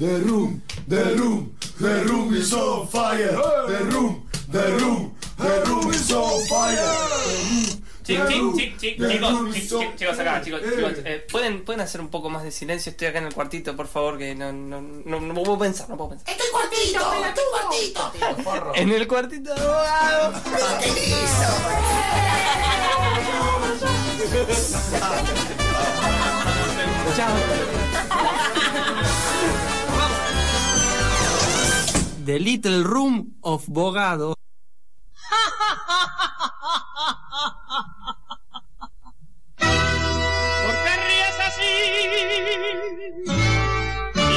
The room, the room, the room is on fire. The room, the room, the room is on fire. Chic, chic, chic, chic, chicos, chic, chic, chicos acá, chicos, chicos, eh, ¿pueden, pueden hacer un poco más de silencio, estoy acá en el cuartito, por favor, que no, no, no, no puedo pensar, no puedo pensar. ¡Estoy cuartito! ¡Estoy cuartito! En el cuartito de abogado. Chao. The Little Room of Bogado. ¿Por qué ríes así?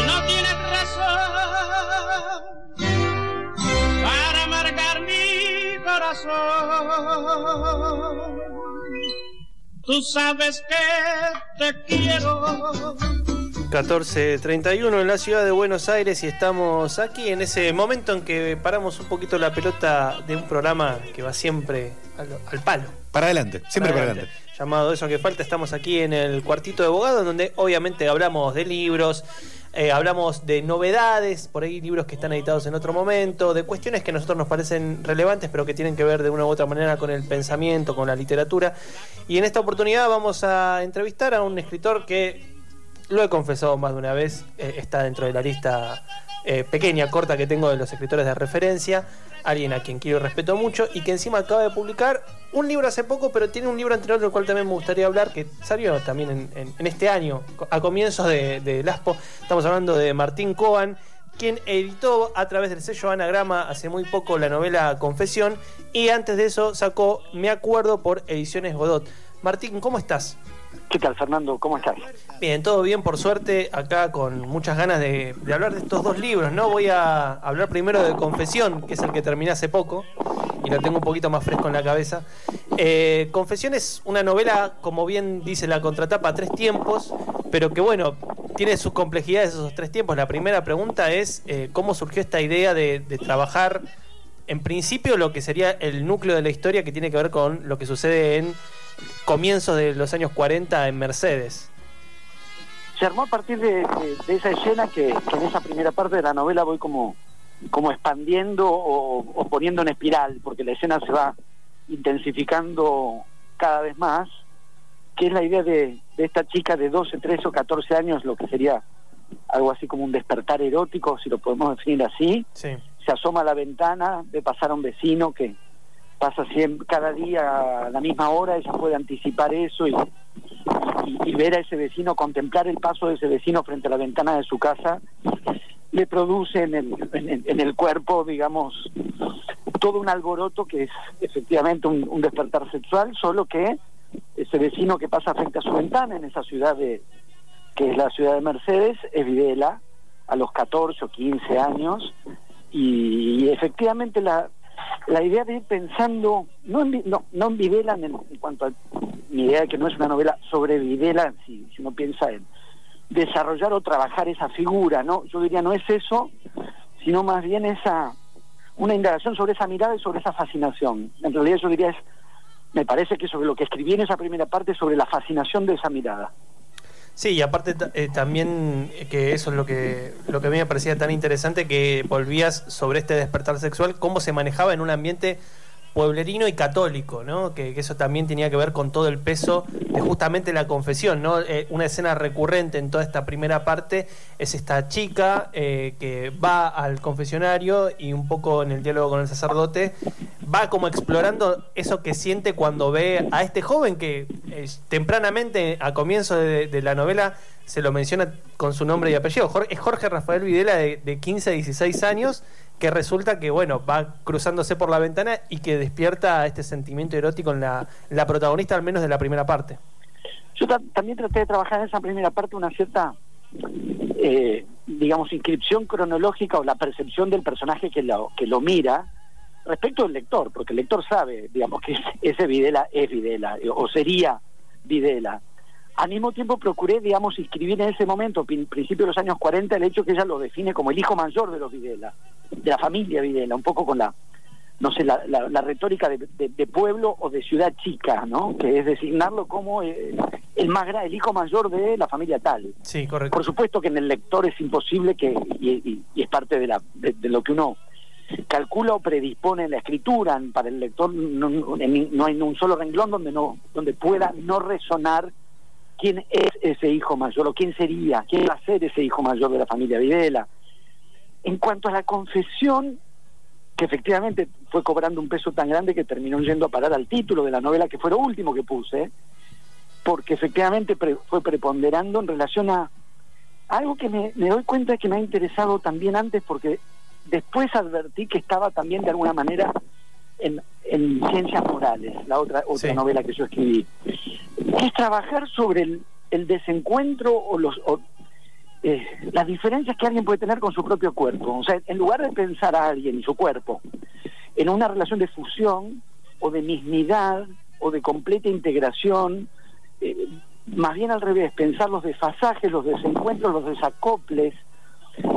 No tienes razón para amargar mi corazón. Tú sabes que te quiero. 14.31 en la ciudad de Buenos Aires y estamos aquí en ese momento en que paramos un poquito la pelota de un programa que va siempre al, al palo. Para adelante, siempre para adelante. Llamado Eso que falta, estamos aquí en el cuartito de abogado donde obviamente hablamos de libros, eh, hablamos de novedades, por ahí libros que están editados en otro momento, de cuestiones que a nosotros nos parecen relevantes pero que tienen que ver de una u otra manera con el pensamiento, con la literatura. Y en esta oportunidad vamos a entrevistar a un escritor que lo he confesado más de una vez, eh, está dentro de la lista eh, pequeña, corta que tengo de los escritores de referencia, alguien a quien quiero y respeto mucho y que encima acaba de publicar un libro hace poco, pero tiene un libro anterior del cual también me gustaría hablar, que salió también en, en- en este año, a comienzos de, de Laspo. Estamos hablando de Martín Coan, quien editó a través del sello Anagrama hace muy poco la novela Confesión y antes de eso sacó Me Acuerdo por Ediciones Godot. Martín, ¿cómo estás? ¿Qué tal, Fernando? ¿Cómo estás? Bien, todo bien, por suerte, acá con muchas ganas de, hablar de estos dos libros, ¿no? Voy a hablar primero de Confesión, que es el que terminé hace poco, y lo tengo un poquito más fresco en la cabeza. Eh, Confesión es una novela, como bien dice la contratapa, tres tiempos, pero que bueno, tiene sus complejidades esos tres tiempos. La primera pregunta es, eh, ¿cómo surgió esta idea de, de trabajar, en principio, lo que sería el núcleo de la historia que tiene que ver con lo que sucede en comienzos de los años 40 en Mercedes? Se armó a partir de, de- de esa escena que, que en esa primera parte de la novela voy como, como expandiendo o, o poniendo en espiral, porque la escena se va intensificando cada vez más, que es la idea de, de esta chica de 12, 13 o 14 años, lo que sería algo así como un despertar erótico, si lo podemos definir así, Sí. se asoma a la ventana, ve pasar a un vecino que pasa siempre, cada día a la misma hora, ella puede anticipar eso y, ver a ese vecino, contemplar el paso de ese vecino frente a la ventana de su casa, le produce en el, en el, cuerpo, digamos, todo un alboroto que es efectivamente un, un despertar sexual, solo que ese vecino que pasa frente a su ventana en esa ciudad de que es la ciudad de Mercedes, es Videla, a los 14 o 15 años, y, efectivamente la, la idea de ir pensando, no en, no, no en en cuanto a mi idea de que no es una novela sobre Videla, si, si uno piensa en desarrollar o trabajar esa figura, ¿no? Yo diría no es eso, sino más bien esa una indagación sobre esa mirada y sobre esa fascinación. En realidad yo diría es, me parece que sobre lo que escribí en esa primera parte, sobre la fascinación de esa mirada. Sí, y aparte eh, también eh, que eso es lo que, lo que a mí me parecía tan interesante, que volvías sobre este despertar sexual, cómo se manejaba en un ambiente pueblerino y católico, ¿no? Que, eso también tenía que ver con todo el peso de justamente la confesión, ¿no? Eh, una escena recurrente en toda esta primera parte es esta chica eh, que va al confesionario y un poco en el diálogo con el sacerdote va como explorando eso que siente cuando ve a este joven que eh, tempranamente a comienzo de, de la novela se lo menciona con su nombre y apellido. Jorge, es Jorge Rafael Videla de, de 15 a 16 años que resulta que bueno va cruzándose por la ventana y que despierta este sentimiento erótico en la, la protagonista al menos de la primera parte. Yo ta- también traté de trabajar en esa primera parte una cierta, eh, digamos, inscripción cronológica o la percepción del personaje que lo, que lo mira respecto del lector, porque el lector sabe, digamos, que ese- Videla es Videla, o sería Videla. Al mismo tiempo procuré, digamos, inscribir en ese momento, prin- principio de los años 40, el hecho que ella lo define como el hijo mayor de los Videla, de la familia Videla, un poco con la no sé, la, la, la retórica de, de- de pueblo o de ciudad chica, ¿no? Que es designarlo como eh, el más el hijo mayor de la familia tal. Sí, correcto. Por supuesto que en el lector es imposible que, y, y- y es parte de, la, de, de lo que uno calcula o predispone en la escritura, para el lector no, no- en- no hay un solo renglón donde, no, donde pueda no resonar quién es ese hijo mayor o quién sería, quién va a ser ese hijo mayor de la familia Videla. En cuanto a la confesión, que efectivamente fue cobrando un peso tan grande que terminó yendo a parar al título de la novela, que fue lo último que puse, porque efectivamente pre- fue preponderando en relación a algo que me, me doy cuenta que me ha interesado también antes, porque después advertí que estaba también de alguna manera en, en Ciencias Morales, la otra, otra Sí. novela que yo escribí, que es trabajar sobre el, el desencuentro o los... o, eh, las diferencias que alguien puede tener con su propio cuerpo. O sea, en lugar de pensar a alguien y su cuerpo en una relación de fusión o de mismidad o de completa integración, eh, más bien al revés, pensar los desfasajes, los desencuentros, los desacoples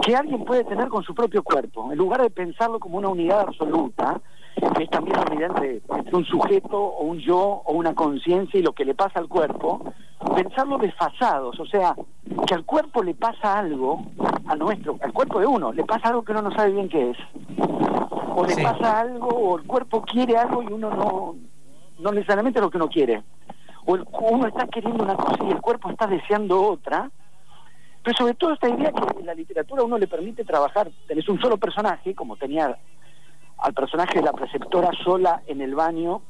que alguien puede tener con su propio cuerpo, en lugar de pensarlo como una unidad absoluta, es también unidad entre, un sujeto o un yo o una conciencia y lo que le pasa al cuerpo, pensarlo desfasados, o sea, que al cuerpo le pasa algo, a nuestro, al cuerpo de uno, le pasa algo que uno no sabe bien qué es, o le Sí. pasa algo, o el cuerpo quiere algo y uno no, no necesariamente lo que uno quiere, o el, uno está queriendo una cosa y el cuerpo está deseando otra, pero sobre todo esta idea que en la literatura a uno le permite trabajar, tenés un solo personaje, como tenía al personaje de la preceptora sola en el baño,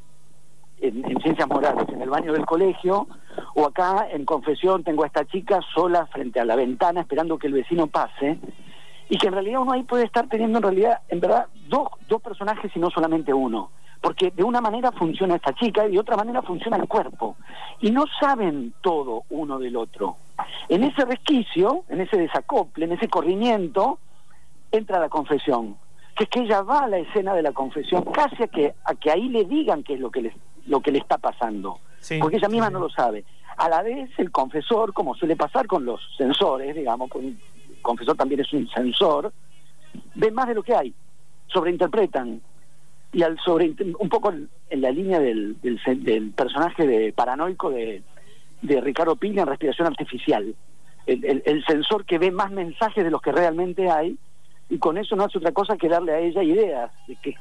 en, en Ciencias Morales, en el baño del colegio, o acá en Confesión tengo a esta chica sola frente a la ventana esperando que el vecino pase, y que en realidad uno ahí puede estar teniendo en realidad, en verdad, dos, dos personajes y no solamente uno. Porque de una manera funciona esta chica y de otra manera funciona el cuerpo. Y no saben todo uno del otro. En ese resquicio, en ese desacople, en ese corrimiento, entra la confesión. Que es que ella va a la escena de la confesión casi a que, a que ahí le digan qué es lo que le, lo que le está pasando. Sí. Porque ella misma no lo sabe. A la vez, el confesor, como suele pasar con los sensores, digamos, con un confesor también es un sensor, ve más de lo que hay, sobreinterpretan. Y al sobre un poco en la línea del, del, del personaje de paranoico de, de Ricardo Pini en Respiración Artificial. El, el- el sensor que ve más mensajes de los que realmente hay y con eso no hace otra cosa que darle a ella ideas de qué,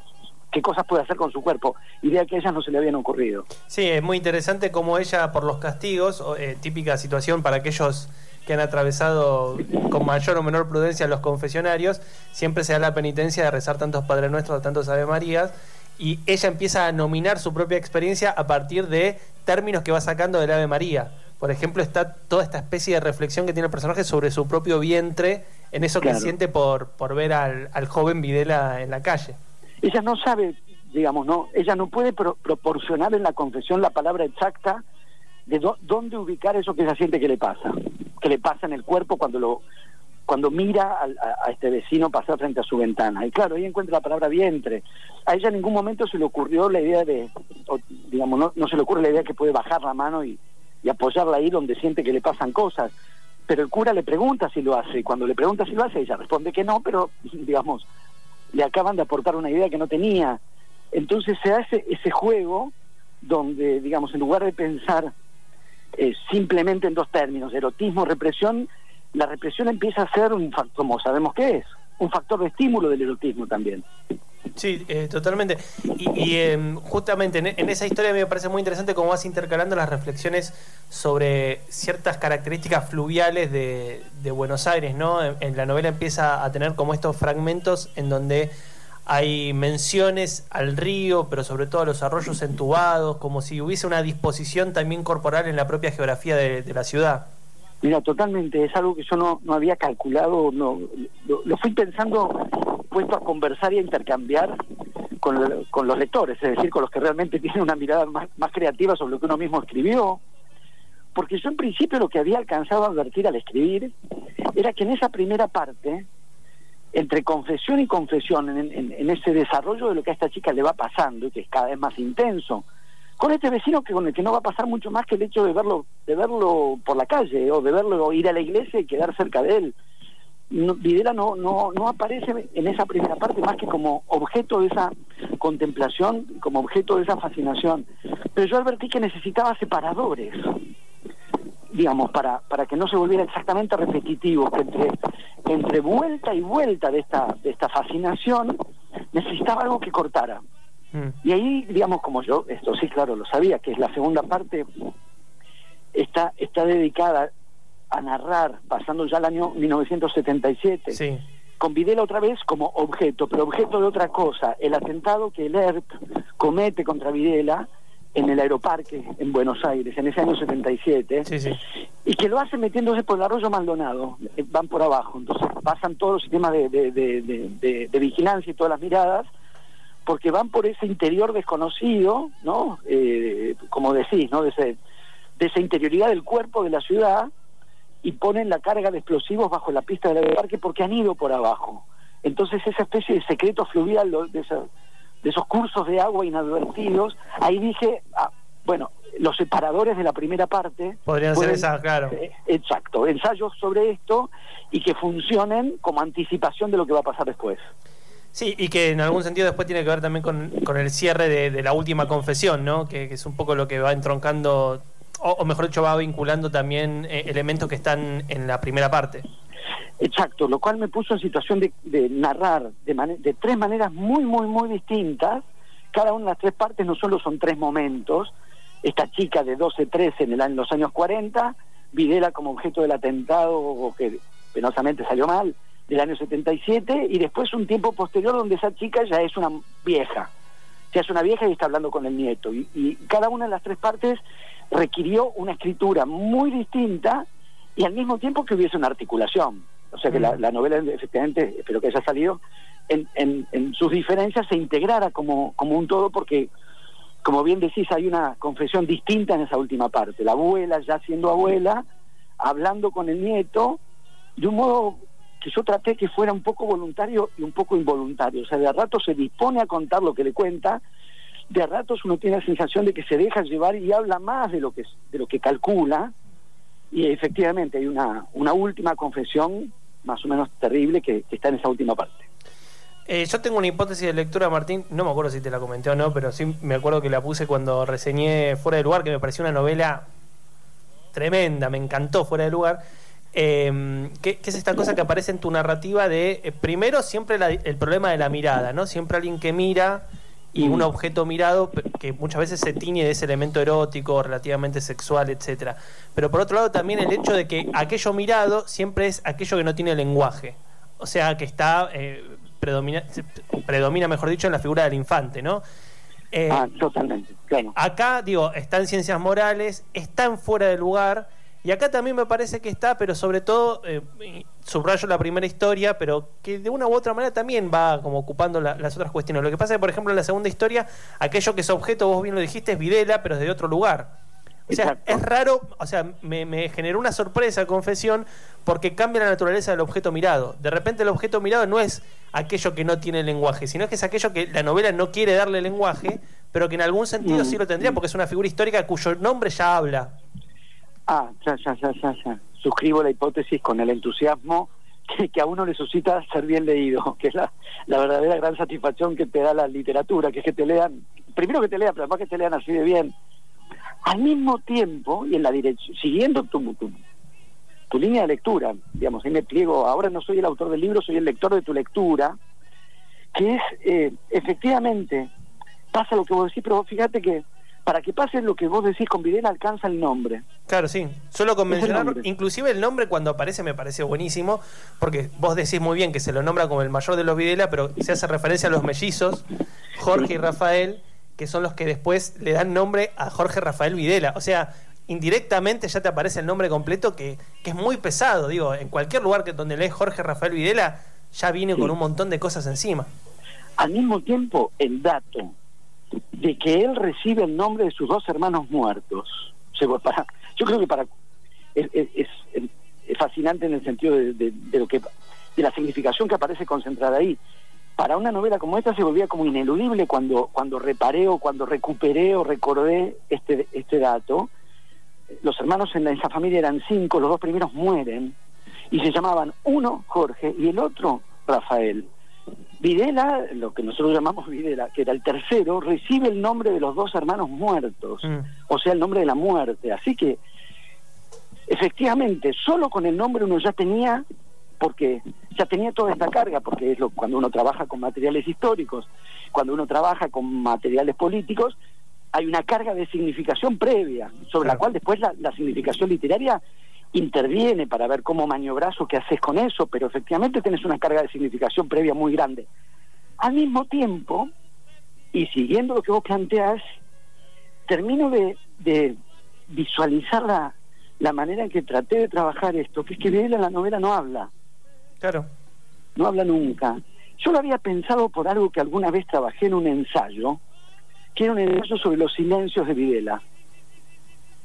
qué cosas puede hacer con su cuerpo, ideas que a ella no se le habían ocurrido. Sí, es muy interesante cómo ella, por los castigos, eh, típica situación para aquellos que han atravesado con mayor o menor prudencia los confesionarios, siempre se da la penitencia de rezar tantos Padre Nuestros, tantos Ave Marías, y ella empieza a nominar su propia experiencia a partir de términos que va sacando del Ave María. Por ejemplo, está toda esta especie de reflexión que tiene el personaje sobre su propio vientre, en eso que siente por, por ver al, al joven Videla en la calle. ella no sabe, digamos, no, ella no puede pro- proporcionar en la confesión la palabra exacta de dó- dónde ubicar eso que ella siente que le pasa, que le pasa en el cuerpo cuando lo cuando mira al- a, a este vecino pasar frente a su ventana. Y claro, ahí encuentra la palabra vientre. A ella en ningún momento se le ocurrió la idea de, o, digamos, no, no se le ocurre la idea que puede bajar la mano y, y apoyarla ahí donde siente que le pasan cosas. Pero el cura le pregunta si lo hace, y cuando le pregunta si lo hace, ella responde que no, pero, digamos, le acaban de aportar una idea que no tenía. Entonces se hace ese juego donde, digamos, en lugar de pensar eh, simplemente en dos términos, erotismo, represión, la represión empieza a ser un como sabemos que es, un factor de estímulo del erotismo también. Sí, eh, totalmente. Y, y, em, justamente en, en esa historia me parece muy interesante cómo vas intercalando las reflexiones sobre ciertas características fluviales de, Buenos Aires, ¿no? En, la novela empieza a tener como estos fragmentos en donde hay menciones al río, pero sobre todo a los arroyos entubados, como si hubiese una disposición también corporal en la propia geografía de la ciudad. Mira, totalmente, es algo que yo no, no había calculado, no lo, fui pensando puesto a conversar y a intercambiar con, con los lectores, es decir, con los que realmente tienen una mirada más, más creativa sobre lo que uno mismo escribió, porque yo en principio lo que había alcanzado a advertir al escribir era que en esa primera parte, entre confesión y confesión, en, en- en ese desarrollo de lo que a esta chica le va pasando, que es cada vez más intenso, con este vecino que con el que no va a pasar mucho más que el hecho de verlo de verlo por la calle o de verlo ir a la iglesia y quedar cerca de él Videla no, no, no aparece en esa primera parte más que como objeto de esa contemplación, como objeto de esa fascinación. Pero yo advertí que necesitaba separadores, digamos, para, para que no se volviera exactamente repetitivo, que entre, entre vuelta y vuelta de esta, de esta fascinación necesitaba algo que cortara. Mm. Y ahí, digamos, como yo, esto sí, claro, lo sabía, que es la segunda parte, está, está dedicada a narrar, pasando ya el año 1977, Sí. con Videla otra vez como objeto, pero objeto de otra cosa, el atentado que el ERP comete contra Videla en el aeroparque en Buenos Aires, en ese año 77, Sí, sí. y que lo hace metiéndose por el arroyo Maldonado, eh, van por abajo, entonces pasan todos los sistemas de- de vigilancia y todas las miradas, porque van por ese interior desconocido, ¿no? Eh, como decís, ¿no? De, ese, de esa interioridad del cuerpo de la ciudad y ponen la carga de explosivos bajo la pista del aeroparque porque han ido por abajo. Entonces esa especie de secreto fluvial de, esa- de esos cursos de agua inadvertidos, ahí dije, ah, bueno, los separadores de la primera parte Podrían ser esas, claro. eh, Exacto, ensayos sobre esto y que funcionen como anticipación de lo que va a pasar después. Sí, y que en algún sentido después tiene que ver también con, con el cierre de, la última confesión, ¿no? Que, es un poco lo que va entroncando, o, mejor dicho, va vinculando también eh, elementos que están en la primera parte. Exacto, lo cual me puso en situación de, de narrar de, mane- de tres maneras muy, muy, muy distintas. Cada una de las tres partes no solo son tres momentos. Esta chica de 12, 13 en, el, en los años 40, Videla como objeto del atentado que penosamente salió mal, del año 77, y después un tiempo posterior donde esa chica ya es una vieja. Ya es una vieja y está hablando con el nieto. Y, y cada una de las tres partes requirió una escritura muy distinta y al mismo tiempo que hubiese una articulación. O sea que la, la novela, efectivamente, espero que haya salido, en, en, en sus diferencias se integrara como, como un todo, porque, como bien decís, hay una confesión distinta en esa última parte. La abuela, ya siendo abuela, hablando con el nieto, de un modo que yo traté que fuera un poco voluntario y un poco involuntario. O sea, de a rato se dispone a contar lo que le cuenta, de a ratos uno tiene la sensación de que se deja llevar y habla más de lo que, de lo que calcula, y efectivamente hay una, una última confesión más o menos terrible que, está en esa última parte. Eh, yo tengo una hipótesis de lectura, Martín, no me acuerdo si te la comenté o no, pero sí me acuerdo que la puse cuando reseñé Fuera de Lugar, que me pareció una novela tremenda, me encantó Fuera de Lugar. Eh, que, que es esta cosa que aparece en tu narrativa de, eh, primero, siempre la- el problema de la mirada, ¿no? Siempre alguien que mira y Mm. un objeto mirado que muchas veces se tiñe de ese elemento erótico, relativamente sexual, etcétera. Pero por otro lado también el hecho de que aquello mirado siempre es aquello que no tiene lenguaje. O sea, que está eh, predomina, predomina, mejor dicho, en la figura del infante, ¿no? Eh, ah, totalmente, claro. Acá, digo, está en ciencias morales, está en fuera de lugar, y acá también me parece que está, pero sobre todo, eh, subrayo la primera historia, pero que de una u otra manera también va como ocupando la- las otras cuestiones. Lo que pasa es que, por ejemplo, en la segunda historia, aquello que es objeto, vos bien lo dijiste, es Videla, pero es de otro lugar. O sea, Exacto. es raro, o sea, me, me generó una sorpresa, confesión, porque cambia la naturaleza del objeto mirado. De repente el objeto mirado no es aquello que no tiene lenguaje, sino que es aquello que la novela no quiere darle lenguaje, pero que en algún sentido Mm. sí lo tendría, porque es una figura histórica cuyo nombre ya habla. Ah, ya, ya, ya, ya, ya. Suscribo la hipótesis con el entusiasmo que, a uno le suscita ser bien leído, que es la, la verdadera gran satisfacción que te da la literatura, que es que te lean, primero que te lean, pero además que te lean así de bien. Al mismo tiempo, y en la dirección, siguiendo tu, tu, tu línea de lectura, digamos, ahí me pliego, ahora no soy el autor del libro, soy el lector de tu lectura, que es, eh, efectivamente, pasa lo que vos decís, pero fíjate que para que pase lo que vos decís con Videla alcanza el nombre. Claro, sí. Solo con mencionar, inclusive el nombre cuando aparece me parece buenísimo, porque vos decís muy bien que se lo nombra como el mayor de los Videla, pero se hace referencia a los mellizos, Jorge y Rafael, que son los que después le dan nombre a Jorge Rafael Videla. O sea, indirectamente ya te aparece el nombre completo que, que es muy pesado. Digo, en cualquier lugar que donde lees Jorge Rafael Videla, ya viene con un montón de cosas encima. Al mismo tiempo, el dato de que él recibe el nombre de sus dos hermanos muertos. Yo creo que para es, fascinante en el sentido de, lo que de la significación que aparece concentrada ahí. Para una novela como esta se volvía como ineludible cuando cuando reparé o cuando recuperé o recordé este este dato. Los hermanos en la- esa familia eran cinco, los dos primeros mueren y se llamaban uno Jorge y el otro Rafael. Videla, lo que nosotros llamamos Videla, que era el tercero, recibe el nombre de los dos hermanos muertos, Mm. o sea, el nombre de la muerte. Así que, efectivamente, solo con el nombre uno ya tenía, porque ya tenía toda esta carga, porque es lo cuando uno trabaja con materiales históricos, cuando uno trabaja con materiales políticos, hay una carga de significación previa, sobre la cual después la, la significación literaria interviene para ver cómo maniobras o qué haces con eso, pero efectivamente tenés una carga de significación previa muy grande. Al mismo tiempo, y siguiendo lo que vos planteás, termino de, de visualizar la, la manera en que traté de trabajar esto, que es que Videla en la novela no habla, Claro. no habla nunca. Yo lo había pensado por algo que alguna vez trabajé en un ensayo, que era un ensayo sobre los silencios de Videla.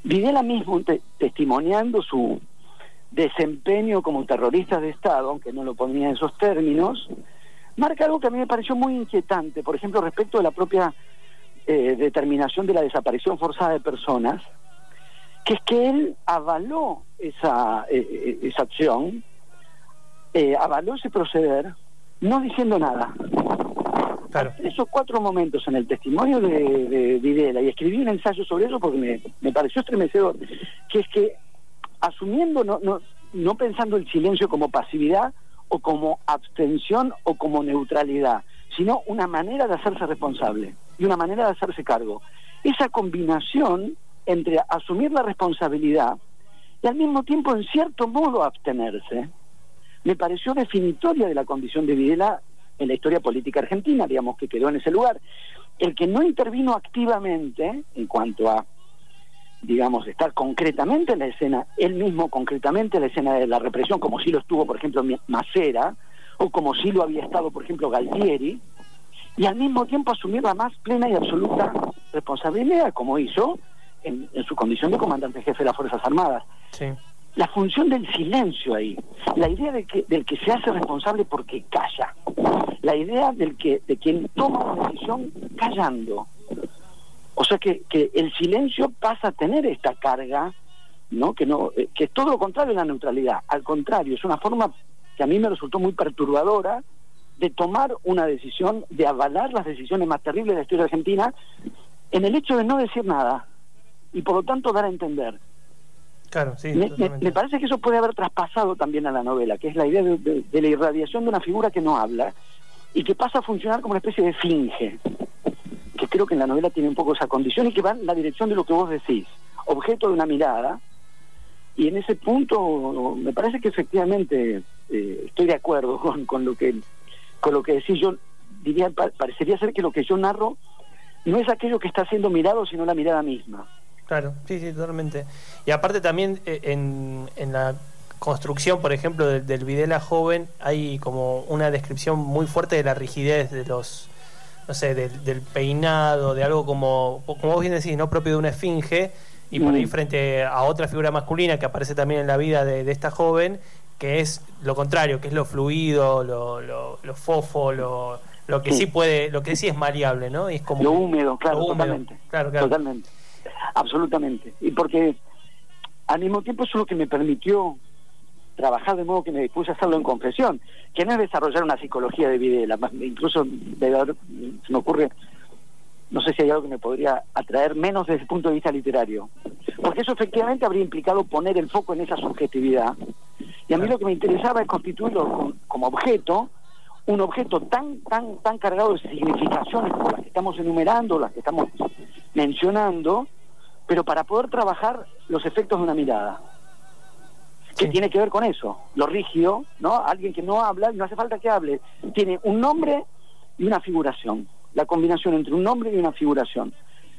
Videla mismo, te- testimoniando su desempeño como terrorista de Estado, aunque no lo ponía en esos términos, marca algo que a mí me pareció muy inquietante, por ejemplo, respecto de la propia eh, determinación de la desaparición forzada de personas, que es que él avaló esa, eh, eh, esa acción, eh, avaló ese proceder, no diciendo nada. Claro. Esos cuatro momentos en el testimonio de, de Videla, y escribí un ensayo sobre eso porque me, me pareció estremecedor, que es que asumiendo, no, no, no pensando el silencio como pasividad o como abstención o como neutralidad, sino una manera de hacerse responsable y una manera de hacerse cargo. Esa combinación entre asumir la responsabilidad y al mismo tiempo en cierto modo abstenerse, me pareció definitoria de la condición de Videla en la historia política argentina, digamos, que quedó en ese lugar. El que no intervino activamente en cuanto a, digamos, estar concretamente en la escena, él mismo concretamente en la escena de la represión, como si lo estuvo, por ejemplo, Macera, o como si lo había estado, por ejemplo, Galtieri, y al mismo tiempo asumir la más plena y absoluta responsabilidad, como hizo en, en su condición de comandante jefe de las Fuerzas Armadas Sí. La función del silencio ahí, la idea de que, del que se hace responsable porque calla, la idea del que de quien toma una decisión callando. O sea que, que el silencio pasa a tener esta carga, ¿no? Que no eh, que es todo lo contrario de la neutralidad, al contrario, es una forma que a mí me resultó muy perturbadora de tomar una decisión, de avalar las decisiones más terribles de la historia argentina en el hecho de no decir nada y por lo tanto dar a entender. Claro, sí. Me, me- parece que eso puede haber traspasado también a la novela, que es la idea de, de- de la irradiación de una figura que no habla y que pasa a funcionar como una especie de finge, que creo que en la novela tiene un poco esa condición y que va en la dirección de lo que vos decís, objeto de una mirada, y en ese punto me parece que efectivamente eh, estoy de acuerdo con, con lo que con lo que decís. Yo diría pa- parecería ser que lo que yo narro no es aquello que está siendo mirado sino la mirada misma Claro, sí, sí, totalmente. Y aparte también eh, en, en la construcción, por ejemplo, del, del Videla joven, hay como una descripción muy fuerte de la rigidez de los, no sé, del, del peinado, de algo como, como vos bien decís, no propio de una esfinge, y por ahí Mm. frente a otra figura masculina que aparece también en la vida de, de esta joven, que es lo contrario, que es lo fluido, lo, lo, lo fofo, lo, lo que sí. Sí. puede, lo que sí es maleable, ¿no? Y es como lo húmedo claro lo húmedo. totalmente Claro, claro. Totalmente. Absolutamente. Y porque al mismo tiempo eso es lo que me permitió trabajar de modo que me dispuse a hacerlo en confesión, que no es desarrollar una psicología de Videla, incluso debe haber- se me ocurre, no sé si hay algo que me podría atraer menos desde el punto de vista literario, porque eso efectivamente habría implicado poner el foco en esa subjetividad, y a mí lo que me interesaba es constituirlo con- como objeto, un objeto tan, tan, tan cargado de significaciones como las que estamos enumerando, las que estamos mencionando, pero para poder trabajar los efectos de una mirada. Que Sí. tiene que ver con eso, lo rígido, ¿no? Alguien que no habla, y no hace falta que hable, tiene un nombre y una figuración, la combinación entre un nombre y una figuración,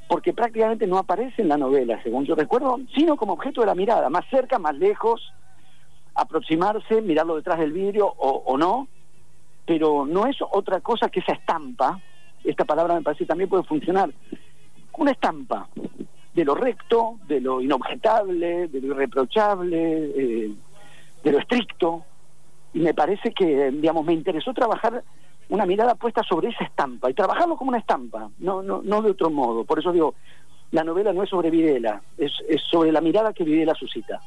porque prácticamente no aparece en la novela, según yo recuerdo, sino como objeto de la mirada, más cerca, más lejos, aproximarse, mirarlo detrás del vidrio o, o no, pero no es otra cosa que esa estampa, esta palabra me parece que también puede funcionar, una estampa de lo recto, de lo inobjetable, de lo irreprochable, eh, de lo estricto, y me parece que, digamos, me interesó trabajar una mirada puesta sobre esa estampa, y trabajarlo como una estampa, no, no, no de otro modo. Por eso digo, la novela no es sobre Videla, es, sobre la mirada que Videla suscita.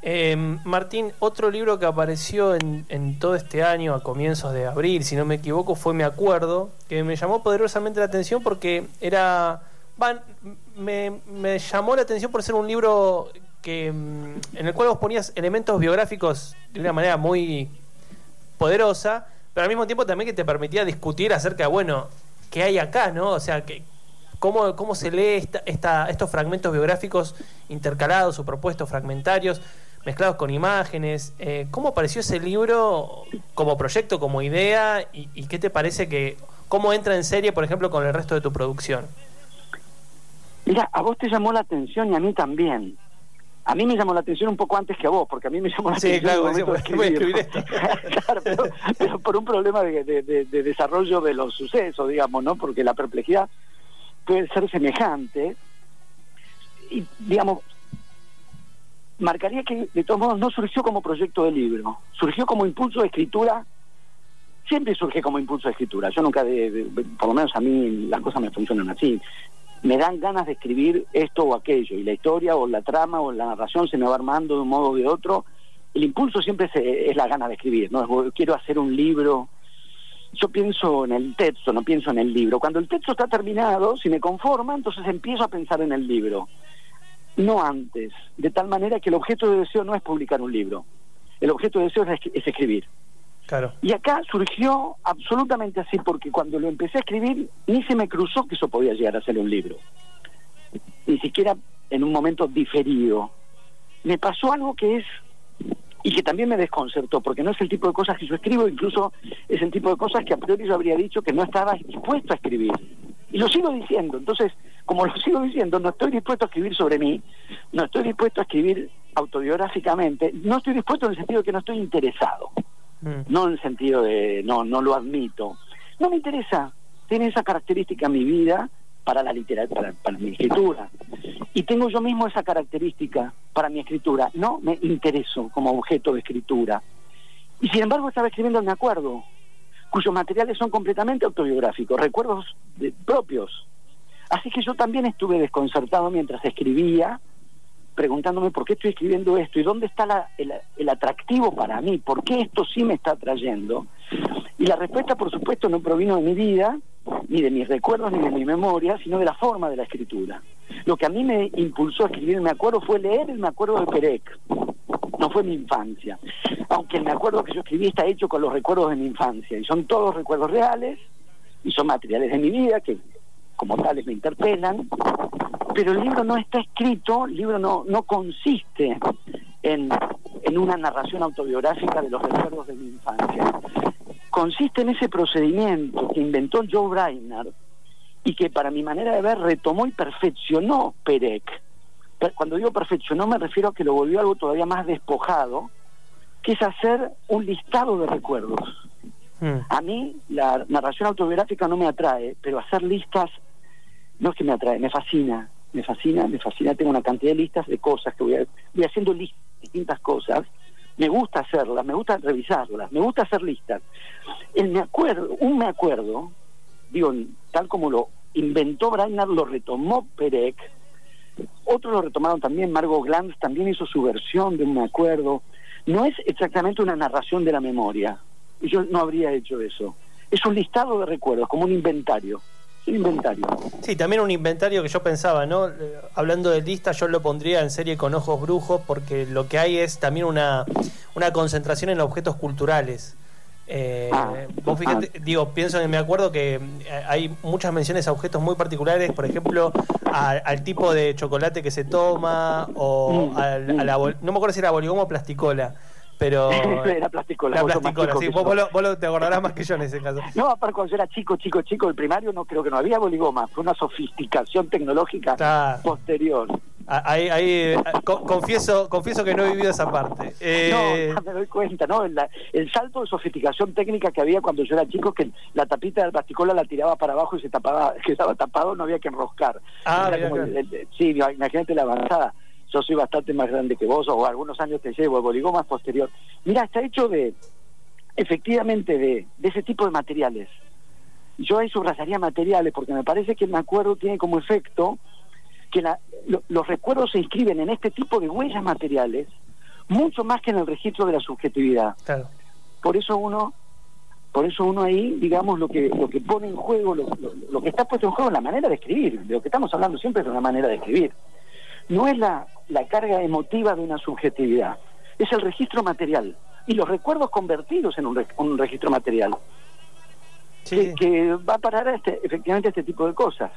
Eh, Martín, otro libro que apareció en, en todo este año, a comienzos de abril, si no me equivoco, fue Me Acuerdo, que me llamó poderosamente la atención porque era. van, me, me llamó la atención por ser un libro que mm, en el cual vos ponías elementos biográficos de una manera muy poderosa, pero al mismo tiempo también que te permitía discutir acerca de, bueno, qué hay acá, ¿no? O sea, que, cómo, cómo se lee esta, esta- estos fragmentos biográficos intercalados o propuestos fragmentarios, mezclados con imágenes. Eh, ¿Cómo apareció ese libro como proyecto, como idea? Y, y qué te parece que, cómo entra en serie, por ejemplo, con el resto de tu producción? Mira, a vos te llamó la atención y a mí también. A mí me llamó la atención un poco antes que a vos, porque a mí me llamó la Sí, atención. claro, momento decía, voy a escribir. Claro, pero, pero por un problema de, de- de- de desarrollo de los sucesos, digamos, ¿no? Porque la perplejidad puede ser semejante. Y, digamos, marcaría que de todos modos no surgió como proyecto de libro, surgió como impulso de escritura. Siempre surge como impulso de escritura. Yo nunca, por lo menos a mí, las cosas me funcionan así me dan ganas de escribir esto o aquello, y la historia o la trama o la narración se me va armando de un modo o de otro. El impulso siempre es la gana de escribir, ¿no? Es, "Voy- quiero hacer un libro. Yo pienso en el texto, no pienso en el libro. Cuando el texto está terminado, si me conforma, entonces empiezo a pensar en el libro. No antes, de tal manera que el objeto de deseo no es publicar un libro. El objeto de deseo es, es escribir. Y acá surgió absolutamente así, porque cuando lo empecé a escribir, ni se me cruzó que eso podía llegar a ser un libro. Ni siquiera en un momento diferido. Me pasó algo que es, y que también me desconcertó, porque no es el tipo de cosas que yo escribo, incluso es el tipo de cosas que a priori yo habría dicho que no estaba dispuesto a escribir. Y lo sigo diciendo. Entonces, como lo sigo diciendo, no estoy dispuesto a escribir sobre mí, no estoy dispuesto a escribir autobiográficamente, no estoy dispuesto en el sentido de que no estoy interesado Mm. no en sentido de no no lo admito. No me interesa. Tiene esa característica mi vida para la literatura para, mi escritura. Y tengo yo mismo esa característica para mi escritura. No me intereso como objeto de escritura. Y sin embargo estaba escribiendo me acuerdo cuyos materiales son completamente autobiográficos recuerdos de- propios. Así que yo también estuve desconcertado mientras escribía preguntándome por qué estoy escribiendo esto y dónde está la- el, el atractivo para mí, por qué esto sí me está atrayendo. Y la respuesta, por supuesto, no provino de mi vida, ni de mis recuerdos, ni de mi memoria, sino de la forma de la escritura. Lo que a mí me impulsó a escribir Me Acuerdo fue leer el Me Acuerdo de Perec. No fue mi infancia. Aunque el Me Acuerdo que yo escribí está hecho con los recuerdos de mi infancia. Y son todos recuerdos reales, y son materiales de mi vida que como tales me interpelan, pero el libro no está escrito, el libro no, no consiste en, en una narración autobiográfica de los recuerdos de mi infancia. Consiste en ese procedimiento que inventó Joe Brainerd y que para mi manera de ver retomó y perfeccionó Perec. Per- Cuando digo perfeccionó me refiero a que lo volvió algo todavía más despojado, que es hacer un listado de recuerdos. Mm. A mí la narración autobiográfica no me atrae, pero hacer listas no es que me atrae, me fascina, me fascina, me fascina. Tengo una cantidad de listas de cosas que voy, a- voy haciendo listas distintas cosas. Me gusta hacerlas, me gusta revisarlas, me gusta hacer listas. El me acuerdo, un me acuerdo, digo, tal como lo inventó Brainerd, lo retomó Perec. Otros lo retomaron también, Margot Glantz también hizo su versión de un me acuerdo. No es exactamente una narración de la memoria. Yo no habría hecho eso. Es un listado de recuerdos, como un inventario. Inventario. Sí, también un inventario que yo pensaba, ¿no? Eh, Hablando de lista, yo lo pondría en serie con ojos brujos porque lo que hay es también una, una concentración en objetos culturales. Eh, Ah, vos fíjate, digo, pienso en, me acuerdo que eh, hay muchas menciones a objetos muy particulares, por ejemplo, a- al tipo de chocolate que se toma, o Mm, al, a la no me acuerdo si era boligomo o plasticola, pero... Era plasticola, La plasticola, chico sí, que vos, lo, vos lo- te acordarás más que yo en ese caso. No, aparte cuando yo era chico, chico, chico, el primario no creo que no había boligoma, fue una sofisticación tecnológica posterior. Ah, Ahí, ahí, eh, co- confieso, confieso que no he vivido esa parte. Eh, No, ya me doy cuenta, ¿no? El, el salto de sofisticación técnica que había cuando yo era chico, que la tapita del plasticola la tiraba para abajo y se tapaba, quedaba tapado, no había que enroscar. Ah, Era como el- sí, imagínate la avanzada. Yo soy bastante más grande que vos, o algunos años te llevo, el boligoma es posterior. Mira, está hecho de, efectivamente, de, de ese tipo de materiales. Yo ahí subrayaría materiales, porque me parece que el me acuerdo tiene como efecto que la- lo- los recuerdos se inscriben en este tipo de huellas materiales mucho más que en el registro de la subjetividad. Claro. Por eso uno, por eso uno ahí, digamos, lo que lo que pone en juego, lo, lo- lo que está puesto en juego es la manera de escribir. De lo que estamos hablando siempre es de una manera de escribir. No es la, la carga emotiva de una subjetividad, es el registro material y los recuerdos convertidos en un, re- un registro material Sí, que, que va a parar a este, efectivamente a este tipo de cosas.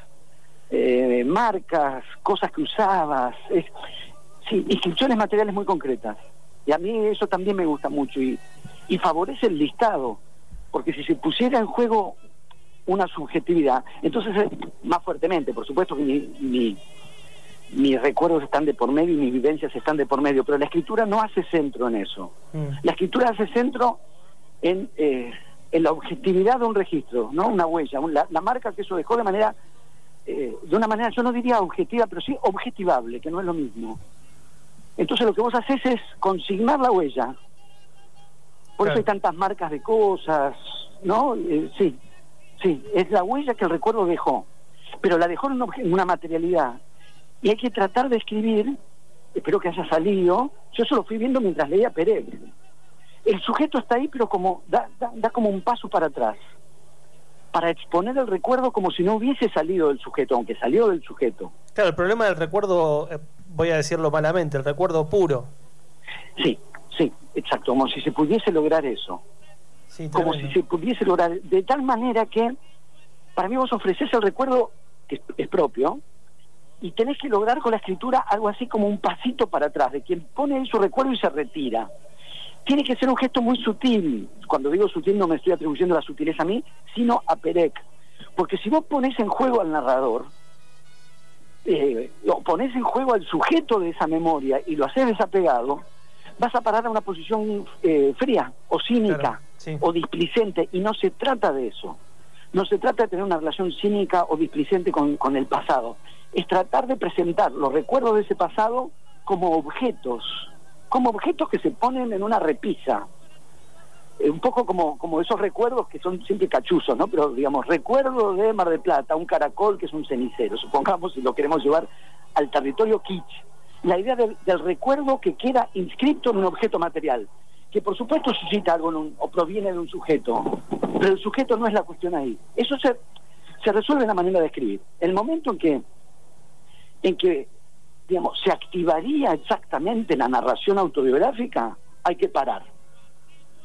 Eh, marcas, cosas que usabas, es- sí, inscripciones materiales muy concretas. Y a mí eso también me gusta mucho y, y favorece el listado, porque si se pusiera en juego una subjetividad, entonces más fuertemente, por supuesto que mi, mi- mis recuerdos están de por medio y mis vivencias están de por medio, pero la escritura no hace centro en eso. Mm. La escritura hace centro en, eh, en la objetividad de un registro, ¿no? Una huella, un- la, la marca que eso dejó de manera, eh, de una manera, yo no diría objetiva, pero sí objetivable, que no es lo mismo. Entonces lo que vos haces es consignar la huella. Por Claro. eso hay tantas marcas de cosas, ¿no? Eh, sí, sí, es la huella que el recuerdo dejó, pero la dejó en, en una materialidad. Y hay que tratar de escribir, espero que haya salido, yo eso lo fui viendo mientras leía Pérez. El sujeto está ahí, pero como da, da, da como un paso para atrás, para exponer el recuerdo como si no hubiese salido del sujeto, aunque salió del sujeto. Claro, el problema del recuerdo, eh, voy a decirlo malamente, el recuerdo puro. Sí, sí, exacto, como si se pudiese lograr eso. Sí, como si se pudiese lograr de tal manera que para mí vos ofreces el recuerdo que es propio y tenés que lograr con la escritura algo así como un pasito para atrás de quien pone ahí su recuerdo y se retira. Tiene que ser un gesto muy sutil. Cuando digo sutil no me estoy atribuyendo la sutileza a mí, sino a Perec. Porque si vos pones en juego al narrador, eh, lo pones en juego al sujeto de esa memoria y lo haces desapegado, vas a parar a una posición eh, fría o cínica Claro, sí. o displicente y no se trata de eso. No se trata de tener una relación cínica o displicente con, el pasado. Es tratar de presentar los recuerdos de ese pasado como objetos, como objetos que se ponen en una repisa. Eh, un poco como, como esos recuerdos que son siempre cachuzos, ¿no? Pero digamos, recuerdo de Mar del Plata, un caracol que es un cenicero, supongamos si lo queremos llevar al territorio kitsch. La idea del, del recuerdo que queda inscrito en un objeto material, que por supuesto suscita algo en un- o proviene de un sujeto, pero el sujeto no es la cuestión ahí. Eso se, se resuelve en la manera de escribir. El momento en que, en que digamos, se activaría exactamente la narración autobiográfica, hay que parar.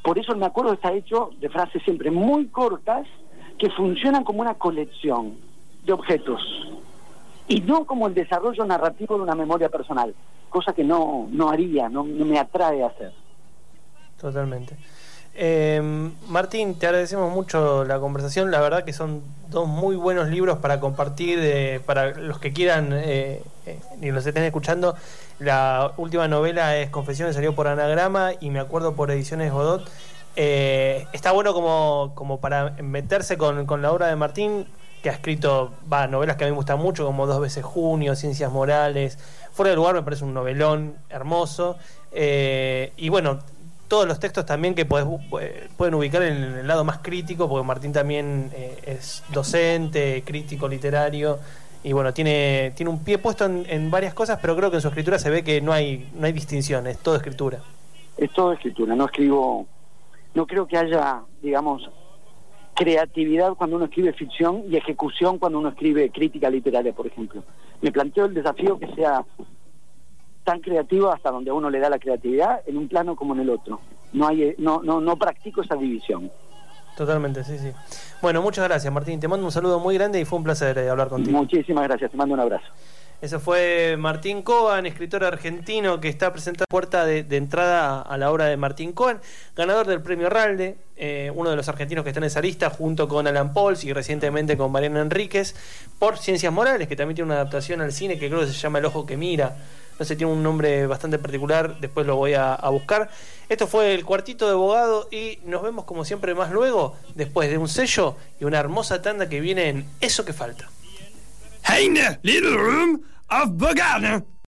Por eso el me acuerdo está hecho de frases siempre muy cortas que funcionan como una colección de objetos y no como el desarrollo narrativo de una memoria personal, cosa que no, no haría, no, no me atrae a hacer. Totalmente. Eh, Martín, te agradecemos mucho la conversación. La verdad que son dos muy buenos libros para compartir, eh, para los que quieran eh, eh, y los estén escuchando. La última novela es Confesiones, salió por Anagrama y me acuerdo por Ediciones Godot. Eh, está bueno como, como para meterse con, con la obra de Martín, que ha escrito novelas que a mí me gustan mucho, como Dos veces Junio, Ciencias Morales. Fuera de lugar me parece un novelón hermoso. Eh, y bueno, todos los textos también que podés pu- pueden ubicar en el lado más crítico, porque Martín también eh, es docente, crítico literario, y bueno, tiene, tiene un pie puesto en, en varias cosas, pero creo que en su escritura se ve que no hay, no hay distinción, es todo escritura. Es todo escritura, no escribo, no creo que haya, digamos, creatividad cuando uno escribe ficción y ejecución cuando uno escribe crítica literaria, por ejemplo. Me planteo el desafío que sea tan creativo hasta donde a uno le da la creatividad en un plano como en el otro. No hay, no, no, no practico esa división. Totalmente, sí, sí. Bueno, muchas gracias Martín, te mando un saludo muy grande y fue un placer eh, hablar contigo. Muchísimas gracias, te mando un abrazo. Eso fue Martín Cohen, escritor argentino que está presentando puerta de, de entrada a la obra de Martín Cohen, ganador del premio Ralde, eh, uno de los argentinos que está en esa lista, junto con Alan Pauls y recientemente con Mariana Enríquez, por Ciencias Morales, que también tiene una adaptación al cine que creo que se llama El Ojo que Mira. No sé, tiene un nombre bastante particular, después lo voy a, buscar. Esto fue el cuartito de abogado y nos vemos como siempre más luego, después de un sello y una hermosa tanda que viene en Eso que falta. Little room of Bogana.